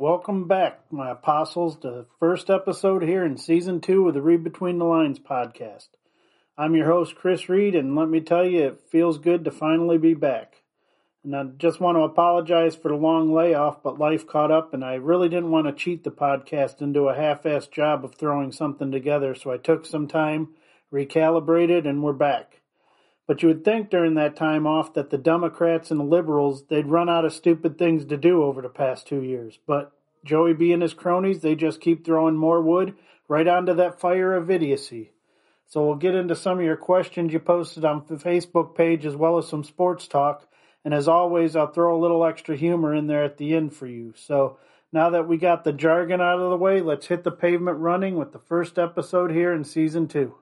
welcome back, my apostles, to the first episode here in season two of the Read Between the Lines podcast. I'm your host, Chris Reed, and let me tell you, it feels good to finally be back. And I just want to apologize for the long layoff, but life caught up, and I really didn't want to cheat the podcast into a half assed job of throwing something together, so I took some time, recalibrated, and we're back. But you would think during that time off that the Democrats and the liberals, they'd run out of stupid things to do over the past two years. But Joey B and his cronies, they just keep throwing more wood right onto that fire of idiocy. So we'll get into some of your questions you posted on the Facebook page as well as some sports talk. And as always, I'll throw a little extra humor in there at the end for you. So now that we got the jargon out of the way, let's hit the pavement running with the first episode here in season two.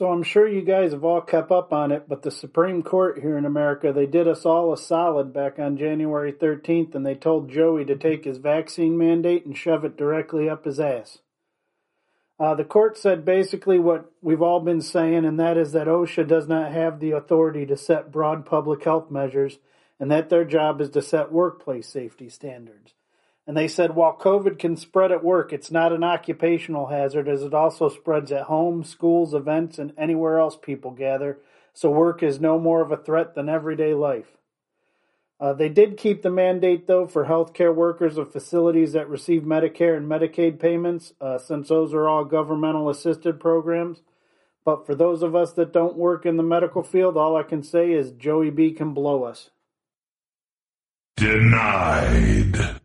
So I'm sure you guys have all kept up on it, but the Supreme Court here in America, they did us all a solid back on January 13th and they told Joey to take his vaccine mandate and shove it directly up his ass. Uh, the court said basically what we've all been saying, and that is that OSHA does not have the authority to set broad public health measures and that their job is to set workplace safety standards. And they said while COVID can spread at work, it's not an occupational hazard as it also spreads at home, schools, events, and anywhere else people gather. So work is no more of a threat than everyday life. Uh, they did keep the mandate, though, for healthcare workers of facilities that receive Medicare and Medicaid payments, uh, since those are all governmental assisted programs. But for those of us that don't work in the medical field, all I can say is Joey B can blow us. Denied.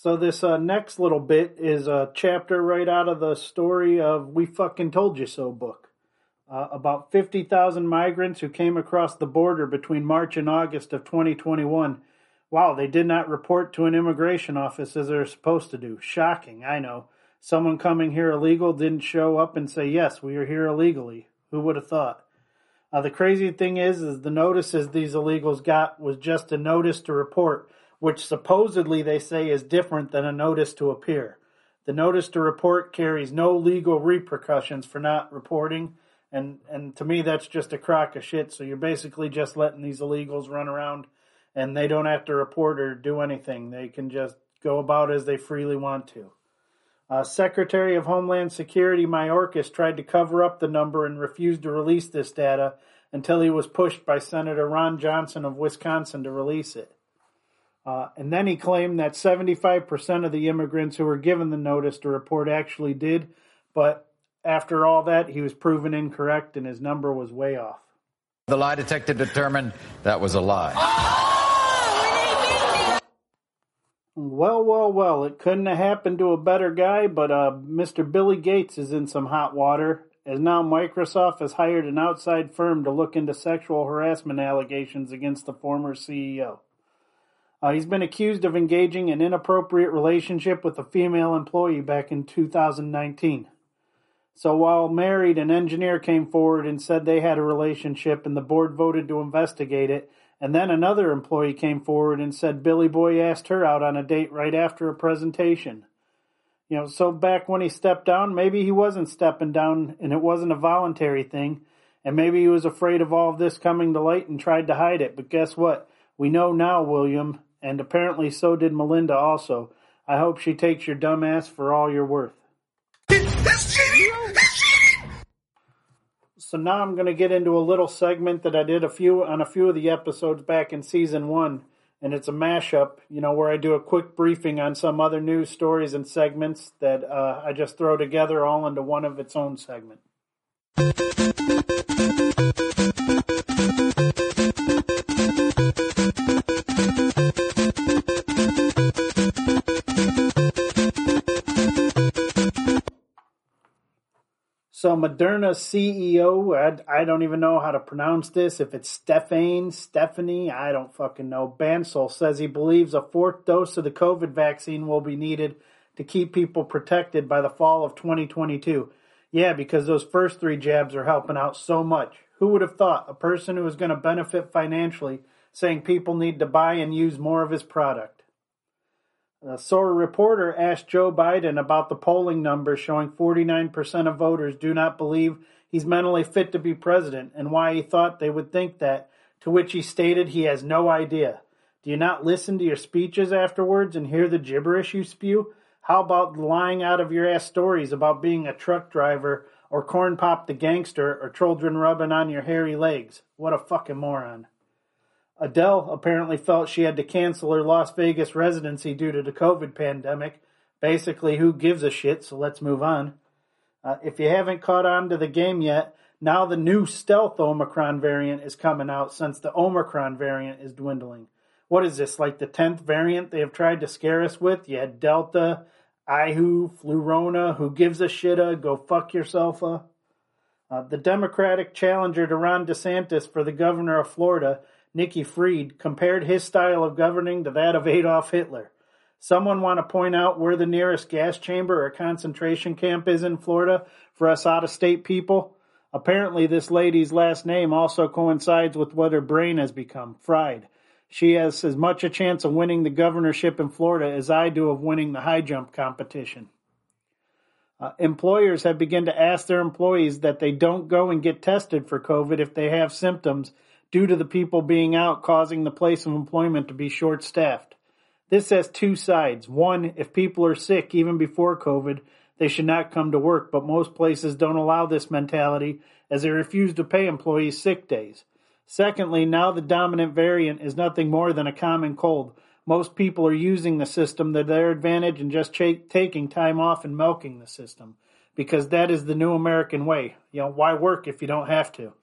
So this uh, next little bit is a chapter right out of the story of "We Fucking Told You So" book. Uh, about 50,000 migrants who came across the border between March and August of 2021. Wow, they did not report to an immigration office as they're supposed to do. Shocking, I know. Someone coming here illegal didn't show up and say, yes, we are here illegally. Who would have thought? Uh, the crazy thing is, is the notices these illegals got was just a notice to report which supposedly they say is different than a notice to appear. The notice to report carries no legal repercussions for not reporting, and, and to me that's just a crock of shit. So you're basically just letting these illegals run around and they don't have to report or do anything. They can just go about as they freely want to. Uh, Secretary of Homeland Security Mayorkas tried to cover up the number and refused to release this data until he was pushed by Senator Ron Johnson of Wisconsin to release it. Uh, and then he claimed that 75% of the immigrants who were given the notice to report actually did, but after all that, he was proven incorrect and his number was way off. The lie detector determined that was a lie. Well, well, well, it couldn't have happened to a better guy, but uh, Mr. Billy Gates is in some hot water, as now Microsoft has hired an outside firm to look into sexual harassment allegations against the former CEO. Uh, he's been accused of engaging in an inappropriate relationship with a female employee back in 2019. So while married, an engineer came forward and said they had a relationship and the board voted to investigate it. And then another employee came forward and said Billy Boy asked her out on a date right after a presentation. You know, so back when he stepped down, maybe he wasn't stepping down and it wasn't a voluntary thing. And maybe he was afraid of all of this coming to light and tried to hide it. But guess what? We know now, William, and apparently so did Melinda also. I hope she takes your dumb ass for all you're worth. So now I'm going to get into a little segment that I did a few on a few of the episodes back in season one, and it's a mashup. You know where I do a quick briefing on some other news stories and segments that uh, I just throw together all into one of its own segment. So Moderna CEO, I, I, don't even know how to pronounce this. If it's Stephane, Stephanie, I don't fucking know. Bancel says he believes a fourth dose of the COVID vaccine will be needed to keep people protected by the fall of 2022. Yeah, because those first three jabs are helping out so much. Who would have thought a person who is going to benefit financially saying people need to buy and use more of his product? A sore reporter asked Joe Biden about the polling numbers showing 49% of voters do not believe he's mentally fit to be president and why he thought they would think that, to which he stated he has no idea. Do you not listen to your speeches afterwards and hear the gibberish you spew? How about lying out of your ass stories about being a truck driver or corn pop the gangster or children rubbing on your hairy legs? What a fucking moron. Adele apparently felt she had to cancel her Las Vegas residency due to the COVID pandemic. Basically, who gives a shit? So let's move on. Uh, if you haven't caught on to the game yet, now the new stealth Omicron variant is coming out since the Omicron variant is dwindling. What is this, like the 10th variant they have tried to scare us with? You had Delta, Ihu, Flurona, who gives a shitta, go fuck yourself. Uh, the Democratic challenger to Ron DeSantis for the governor of Florida Nikki Fried, compared his style of governing to that of Adolf Hitler. Someone want to point out where the nearest gas chamber or concentration camp is in Florida for us out of state people? Apparently, this lady's last name also coincides with what her brain has become fried. She has as much a chance of winning the governorship in Florida as I do of winning the high jump competition. Uh, employers have begun to ask their employees that they don't go and get tested for COVID if they have symptoms due to the people being out causing the place of employment to be short staffed. This has two sides. One, if people are sick even before COVID, they should not come to work, but most places don't allow this mentality as they refuse to pay employees sick days. Secondly, now the dominant variant is nothing more than a common cold. Most people are using the system to their advantage and just ch- taking time off and milking the system because that is the new American way. You know, why work if you don't have to?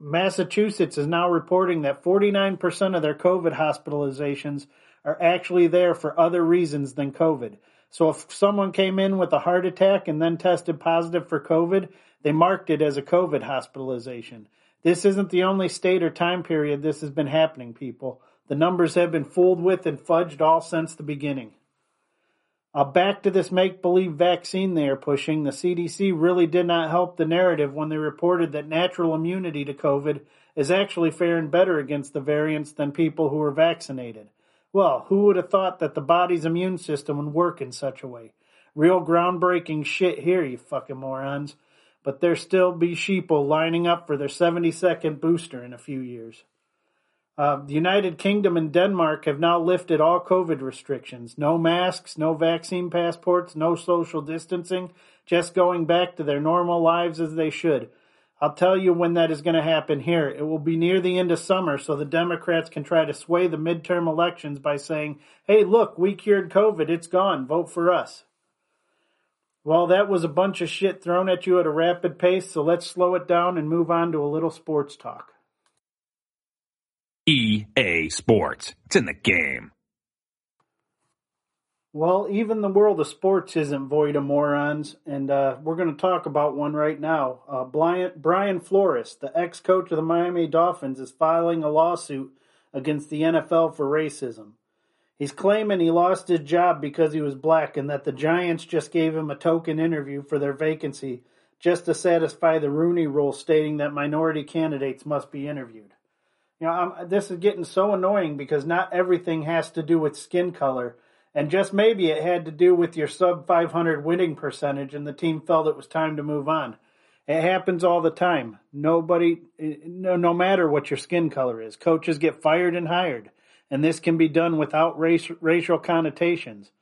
Massachusetts is now reporting that 49% of their COVID hospitalizations are actually there for other reasons than COVID. So if someone came in with a heart attack and then tested positive for COVID, they marked it as a COVID hospitalization. This isn't the only state or time period this has been happening, people. The numbers have been fooled with and fudged all since the beginning. Uh, back to this make believe vaccine they are pushing, the CDC really did not help the narrative when they reported that natural immunity to COVID is actually faring better against the variants than people who are vaccinated. Well, who would have thought that the body's immune system would work in such a way? Real groundbreaking shit here, you fucking morons. But there still be sheeple lining up for their 72nd booster in a few years. Uh, the United Kingdom and Denmark have now lifted all COVID restrictions. No masks, no vaccine passports, no social distancing, just going back to their normal lives as they should. I'll tell you when that is going to happen here. It will be near the end of summer so the Democrats can try to sway the midterm elections by saying, hey, look, we cured COVID. It's gone. Vote for us. Well, that was a bunch of shit thrown at you at a rapid pace, so let's slow it down and move on to a little sports talk. EA Sports. It's in the game. Well, even the world of sports isn't void of morons, and uh, we're going to talk about one right now. Uh, Brian, Brian Flores, the ex coach of the Miami Dolphins, is filing a lawsuit against the NFL for racism. He's claiming he lost his job because he was black and that the Giants just gave him a token interview for their vacancy just to satisfy the Rooney rule stating that minority candidates must be interviewed. You know, I'm, this is getting so annoying because not everything has to do with skin color, and just maybe it had to do with your sub 500 winning percentage, and the team felt it was time to move on. It happens all the time. Nobody, no, no matter what your skin color is, coaches get fired and hired, and this can be done without race, racial connotations.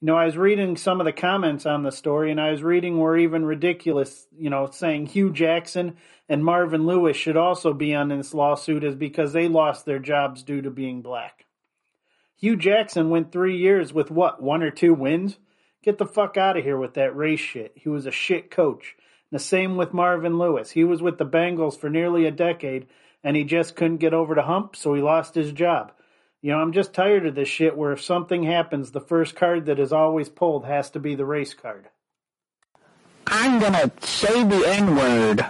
You know, I was reading some of the comments on the story, and I was reading were even ridiculous. You know, saying Hue Jackson and Marvin Lewis should also be on this lawsuit is because they lost their jobs due to being black. Hue Jackson went three years with what, one or two wins? Get the fuck out of here with that race shit. He was a shit coach. The same with Marvin Lewis. He was with the Bengals for nearly a decade, and he just couldn't get over the hump, so he lost his job. You know, I'm just tired of this shit where if something happens, the first card that is always pulled has to be the race card. I'm gonna say the N word.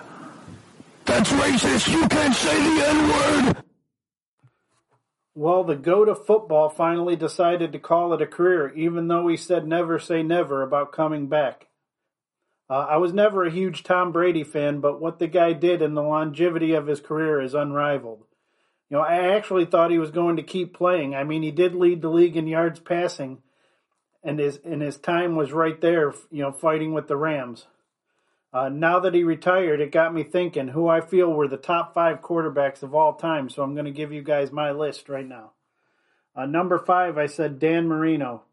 That's racist. You can't say the N word. Well, the GOAT of football finally decided to call it a career, even though he said never say never about coming back. Uh, I was never a huge Tom Brady fan, but what the guy did and the longevity of his career is unrivaled. You know, I actually thought he was going to keep playing. I mean, he did lead the league in yards passing, and his and his time was right there. You know, fighting with the Rams. Uh, now that he retired, it got me thinking who I feel were the top five quarterbacks of all time. So I'm going to give you guys my list right now. Uh, number five, I said Dan Marino.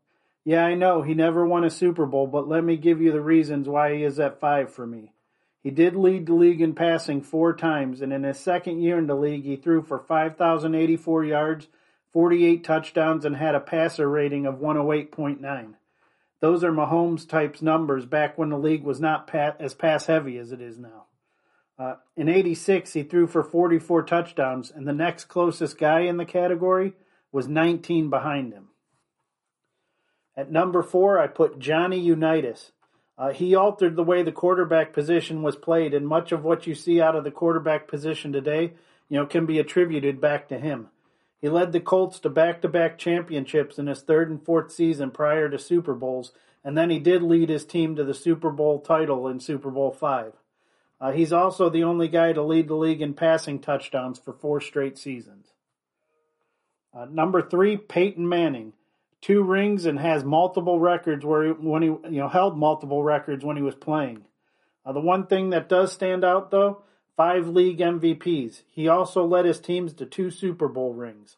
Yeah, I know he never won a Super Bowl, but let me give you the reasons why he is at five for me. He did lead the league in passing four times, and in his second year in the league, he threw for 5,084 yards, 48 touchdowns, and had a passer rating of 108.9. Those are Mahomes type numbers back when the league was not pat, as pass heavy as it is now. Uh, in 86, he threw for 44 touchdowns, and the next closest guy in the category was 19 behind him. At number four, I put Johnny Unitas. Uh, he altered the way the quarterback position was played, and much of what you see out of the quarterback position today, you know, can be attributed back to him. He led the Colts to back-to-back championships in his third and fourth season prior to Super Bowls, and then he did lead his team to the Super Bowl title in Super Bowl five. Uh, he's also the only guy to lead the league in passing touchdowns for four straight seasons. Uh, number three, Peyton Manning two rings and has multiple records where he, when he you know held multiple records when he was playing. Uh, the one thing that does stand out though, five league MVPs. He also led his teams to two Super Bowl rings.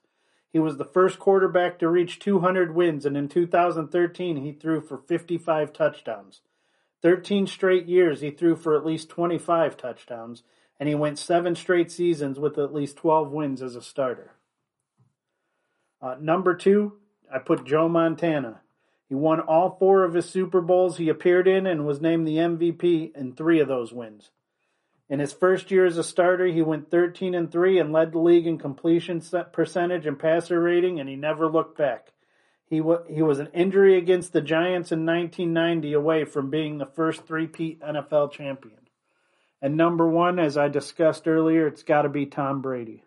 He was the first quarterback to reach 200 wins, and in 2013 he threw for 55 touchdowns. 13 straight years he threw for at least 25 touchdowns, and he went seven straight seasons with at least 12 wins as a starter. Uh, number two, I put Joe Montana. He won all four of his Super Bowls he appeared in and was named the MVP in three of those wins. In his first year as a starter, he went 13 and 3 and led the league in completion percentage and passer rating, and he never looked back. He, w- he was an injury against the Giants in 1990 away from being the first three-peat NFL champion. And number one, as I discussed earlier, it's got to be Tom Brady.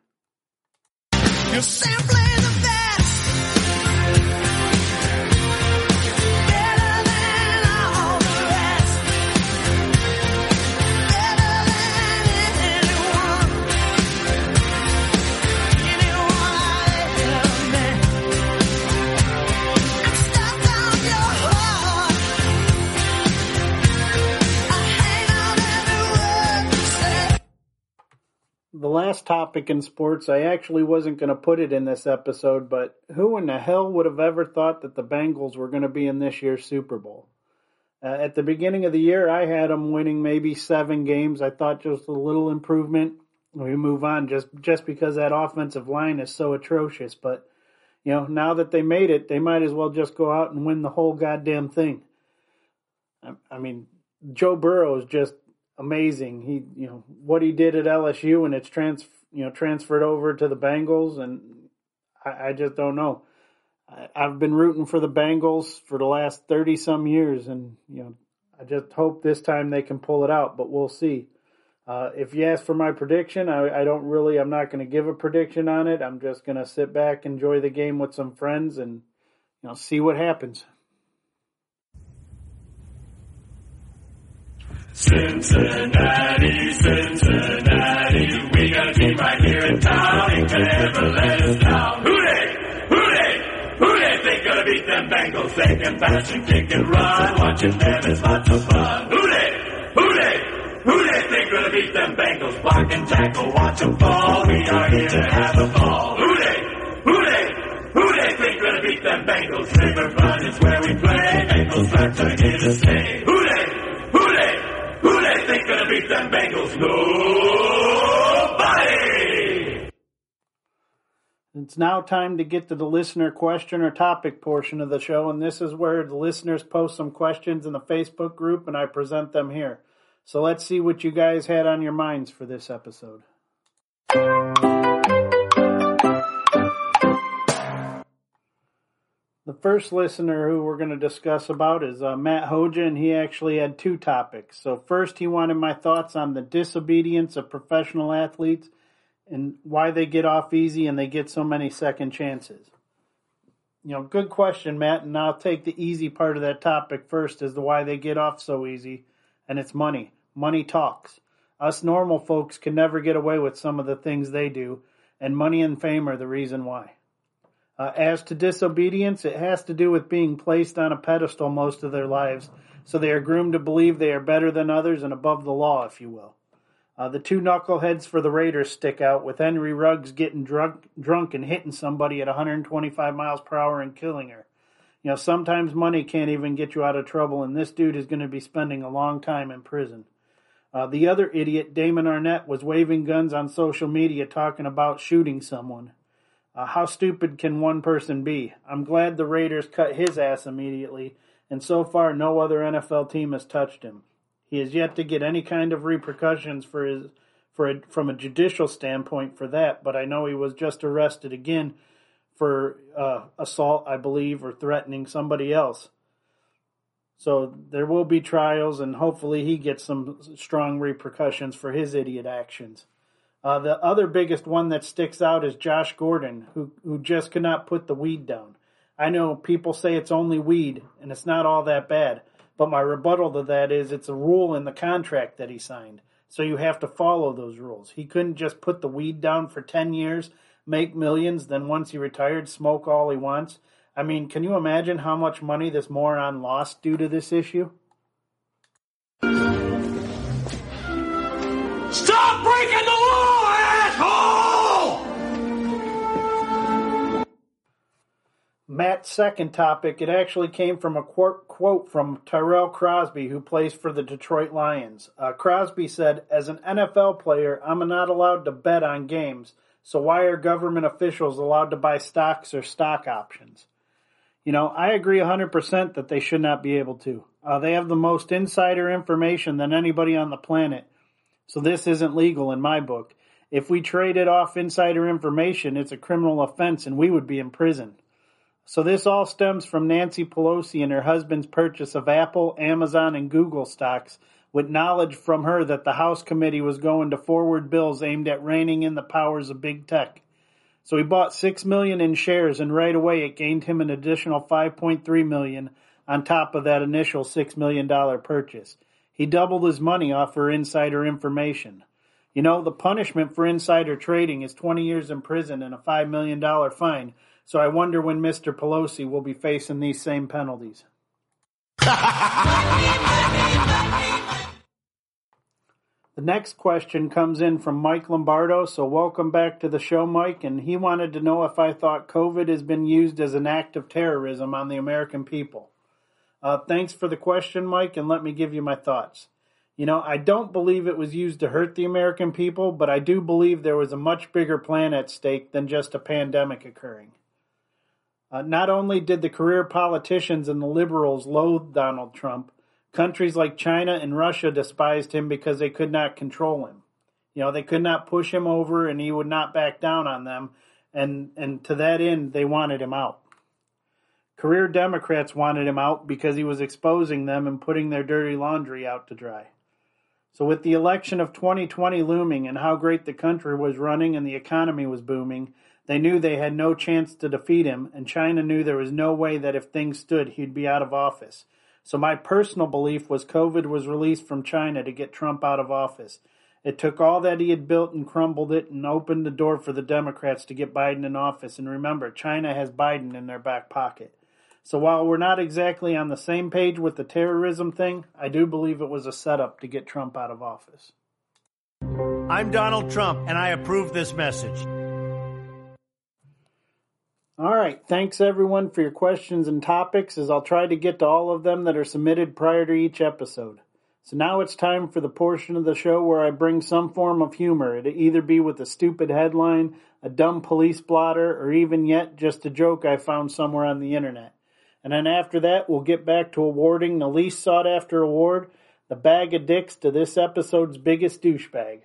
The last topic in sports, I actually wasn't going to put it in this episode, but who in the hell would have ever thought that the Bengals were going to be in this year's Super Bowl? Uh, at the beginning of the year, I had them winning maybe seven games. I thought just a little improvement. We move on just just because that offensive line is so atrocious. But you know, now that they made it, they might as well just go out and win the whole goddamn thing. I, I mean, Joe Burrow is just amazing. He, you know, what he did at LSU and it's trans, you know, transferred over to the Bengals, and I, I just don't know. I, I've been rooting for the Bengals for the last thirty some years, and you know, I just hope this time they can pull it out. But we'll see. Uh, if you ask for my prediction, I, I don't really. I'm not going to give a prediction on it. I'm just going to sit back, enjoy the game with some friends, and you know, see what happens. Cincinnati, Cincinnati, we got a team right here in town. Ain't gonna ever let us down. Who they? Who they? Who they think gonna beat them Bengals? They can pass and kick and run. Watching them is lots of fun. Who they? Who they? Who they think gonna beat them Bengals? Block and tackle, watch them fall. We are here to have a ball. Who they? Who they? Who they think gonna beat them Bengals? Riverfront is where we play. Bengals fans are here to stay. Who they? Bengals? Nobody! It's now time to get to the listener question or topic portion of the show, and this is where the listeners post some questions in the Facebook group and I present them here. So let's see what you guys had on your minds for this episode. First listener who we're going to discuss about is uh, Matt Hoja, and he actually had two topics. So first, he wanted my thoughts on the disobedience of professional athletes and why they get off easy and they get so many second chances. You know, good question, Matt, and I'll take the easy part of that topic first as to why they get off so easy, and it's money. Money talks. Us normal folks can never get away with some of the things they do, and money and fame are the reason why. Uh, as to disobedience, it has to do with being placed on a pedestal most of their lives, so they are groomed to believe they are better than others and above the law, if you will. Uh, the two knuckleheads for the Raiders stick out, with Henry Ruggs getting drunk, drunk and hitting somebody at 125 miles per hour and killing her. You know, sometimes money can't even get you out of trouble, and this dude is going to be spending a long time in prison. Uh, the other idiot, Damon Arnette, was waving guns on social media talking about shooting someone. Uh, how stupid can one person be? I'm glad the Raiders cut his ass immediately, and so far no other NFL team has touched him. He has yet to get any kind of repercussions for his for a, from a judicial standpoint for that, but I know he was just arrested again for uh, assault, I believe, or threatening somebody else. So there will be trials, and hopefully he gets some strong repercussions for his idiot actions. Uh, the other biggest one that sticks out is Josh Gordon, who who just could not put the weed down. I know people say it's only weed, and it's not all that bad. But my rebuttal to that is it's a rule in the contract that he signed. So you have to follow those rules. He couldn't just put the weed down for 10 years, make millions, then once he retired, smoke all he wants. I mean, can you imagine how much money this moron lost due to this issue? Matt's second topic, it actually came from a quote, from Tyrell Crosby, who plays for the Detroit Lions. Uh, Crosby said, As an NFL player, I'm not allowed to bet on games, so why are government officials allowed to buy stocks or stock options? You know, I agree 100% that they should not be able to. Uh, they have the most insider information than anybody on the planet, so this isn't legal in my book. If we traded off insider information, it's a criminal offense and we would be in prison. So this all stems from Nancy Pelosi and her husband's purchase of Apple, Amazon, and Google stocks with knowledge from her that the House committee was going to forward bills aimed at reining in the powers of big tech. So he bought 6 million in shares and right away it gained him an additional 5.3 million on top of that initial 6 million dollar purchase. He doubled his money off her insider information. You know, the punishment for insider trading is 20 years in prison and a $5 million fine, so I wonder when Mr. Pelosi will be facing these same penalties. The next question comes in from Mike Lombardo. So, welcome back to the show, Mike. And he wanted to know if I thought COVID has been used as an act of terrorism on the American people. Uh, thanks for the question, Mike, and let me give you my thoughts. You know, I don't believe it was used to hurt the American people, but I do believe there was a much bigger plan at stake than just a pandemic occurring. Uh, not only did the career politicians and the liberals loathe Donald Trump, countries like China and Russia despised him because they could not control him. You know, they could not push him over and he would not back down on them, and, and to that end, they wanted him out. Career Democrats wanted him out because he was exposing them and putting their dirty laundry out to dry. So, with the election of 2020 looming and how great the country was running and the economy was booming, they knew they had no chance to defeat him, and China knew there was no way that if things stood, he'd be out of office. So, my personal belief was COVID was released from China to get Trump out of office. It took all that he had built and crumbled it and opened the door for the Democrats to get Biden in office. And remember, China has Biden in their back pocket. So while we're not exactly on the same page with the terrorism thing, I do believe it was a setup to get Trump out of office. I'm Donald Trump, and I approve this message. All right. Thanks everyone for your questions and topics as I'll try to get to all of them that are submitted prior to each episode. So now it's time for the portion of the show where I bring some form of humor. It'll either be with a stupid headline, a dumb police blotter, or even yet just a joke I found somewhere on the internet. And then after that, we'll get back to awarding the least sought after award, the bag of dicks to this episode's biggest douchebag.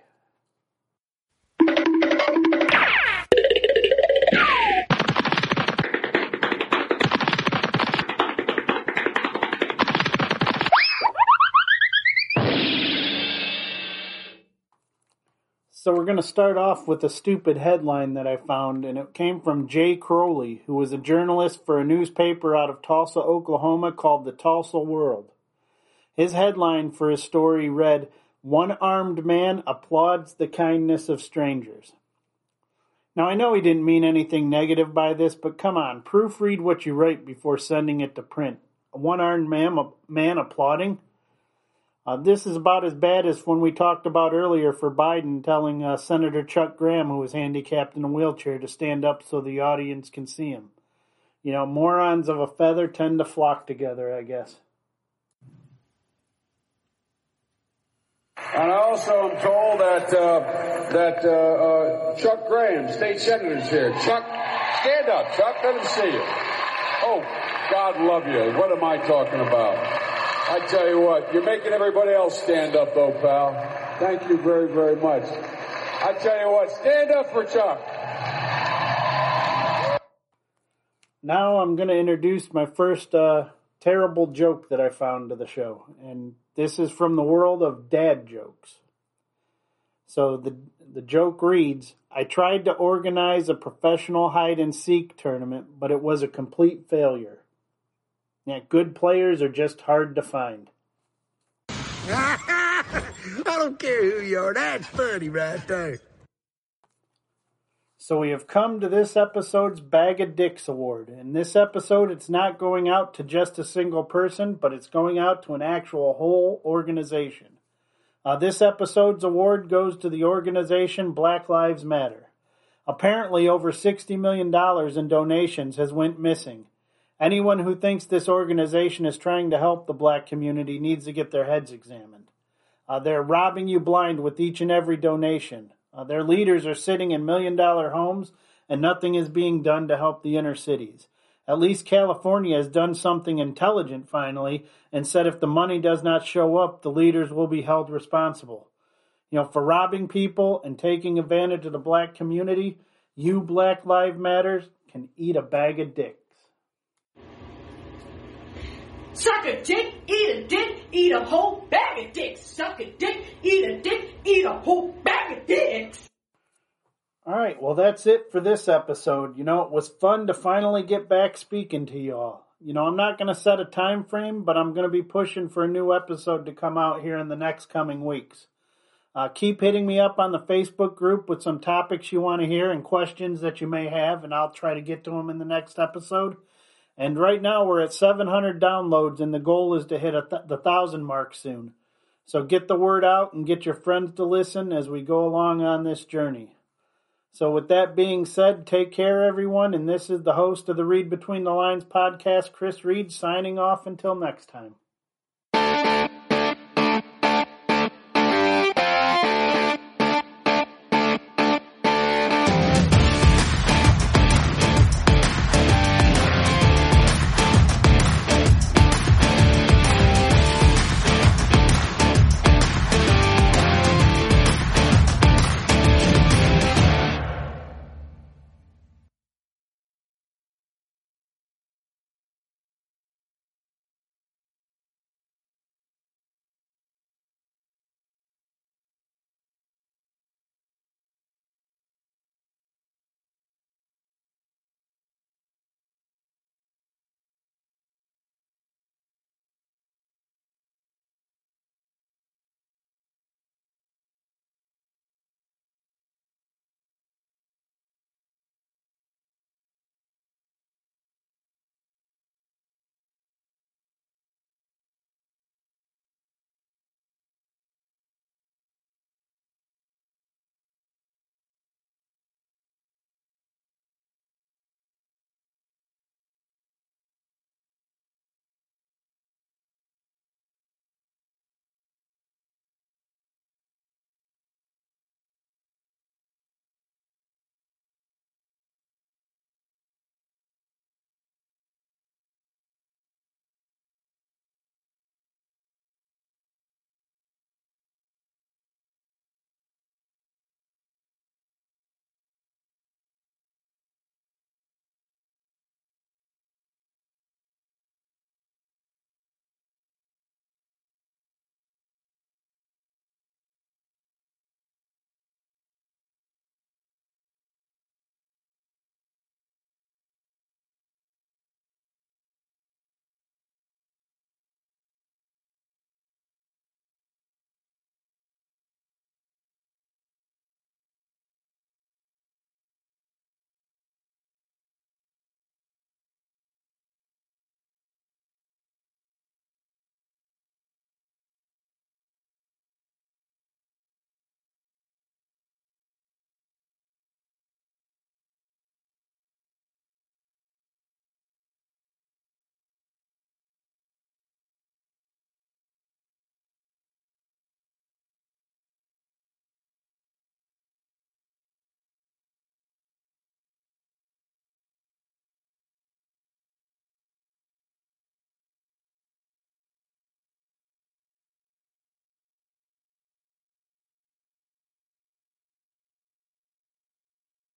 So we're going to start off with a stupid headline that I found, and it came from Jay Crowley, who was a journalist for a newspaper out of Tulsa, Oklahoma called the Tulsa World. His headline for his story read, One armed man applauds the kindness of strangers. Now, I know he didn't mean anything negative by this, but come on, proofread what you write before sending it to print. A one armed man, man applauding? Uh, this is about as bad as when we talked about earlier for Biden telling uh, Senator Chuck Graham, who was handicapped in a wheelchair, to stand up so the audience can see him. You know, morons of a feather tend to flock together, I guess. And I also am told that uh, that uh, uh, Chuck Graham, state senator, is here. Chuck, stand up, Chuck. Let him see you. Oh, God love you. What am I talking about? I tell you what, you're making everybody else stand up, though, pal. Thank you very, very much. I tell you what, stand up for Chuck. Now I'm going to introduce my first uh, terrible joke that I found to the show, and this is from the world of dad jokes. So the the joke reads: I tried to organize a professional hide and seek tournament, but it was a complete failure. Yeah, good players are just hard to find. I don't care who you are. That's funny right there. So we have come to this episode's Bag of Dicks Award. In this episode, it's not going out to just a single person, but it's going out to an actual whole organization. Uh, this episode's award goes to the organization Black Lives Matter. Apparently, over $60 million in donations has went missing. Anyone who thinks this organization is trying to help the black community needs to get their heads examined. Uh, they're robbing you blind with each and every donation. Uh, their leaders are sitting in million dollar homes and nothing is being done to help the inner cities. At least California has done something intelligent finally and said if the money does not show up, the leaders will be held responsible. You know, for robbing people and taking advantage of the black community, you Black Lives Matters can eat a bag of dicks. Suck a dick, eat a dick, eat a whole bag of dicks. Suck a dick, eat a dick, eat a whole bag of dicks. All right, well, that's it for this episode. You know, it was fun to finally get back speaking to you all. You know, I'm not going to set a time frame, but I'm going to be pushing for a new episode to come out here in the next coming weeks. Uh, keep hitting me up on the Facebook group with some topics you want to hear and questions that you may have, and I'll try to get to them in the next episode. And right now we're at 700 downloads, and the goal is to hit th- the thousand mark soon. So get the word out and get your friends to listen as we go along on this journey. So, with that being said, take care, everyone. And this is the host of the Read Between the Lines podcast, Chris Reed, signing off until next time.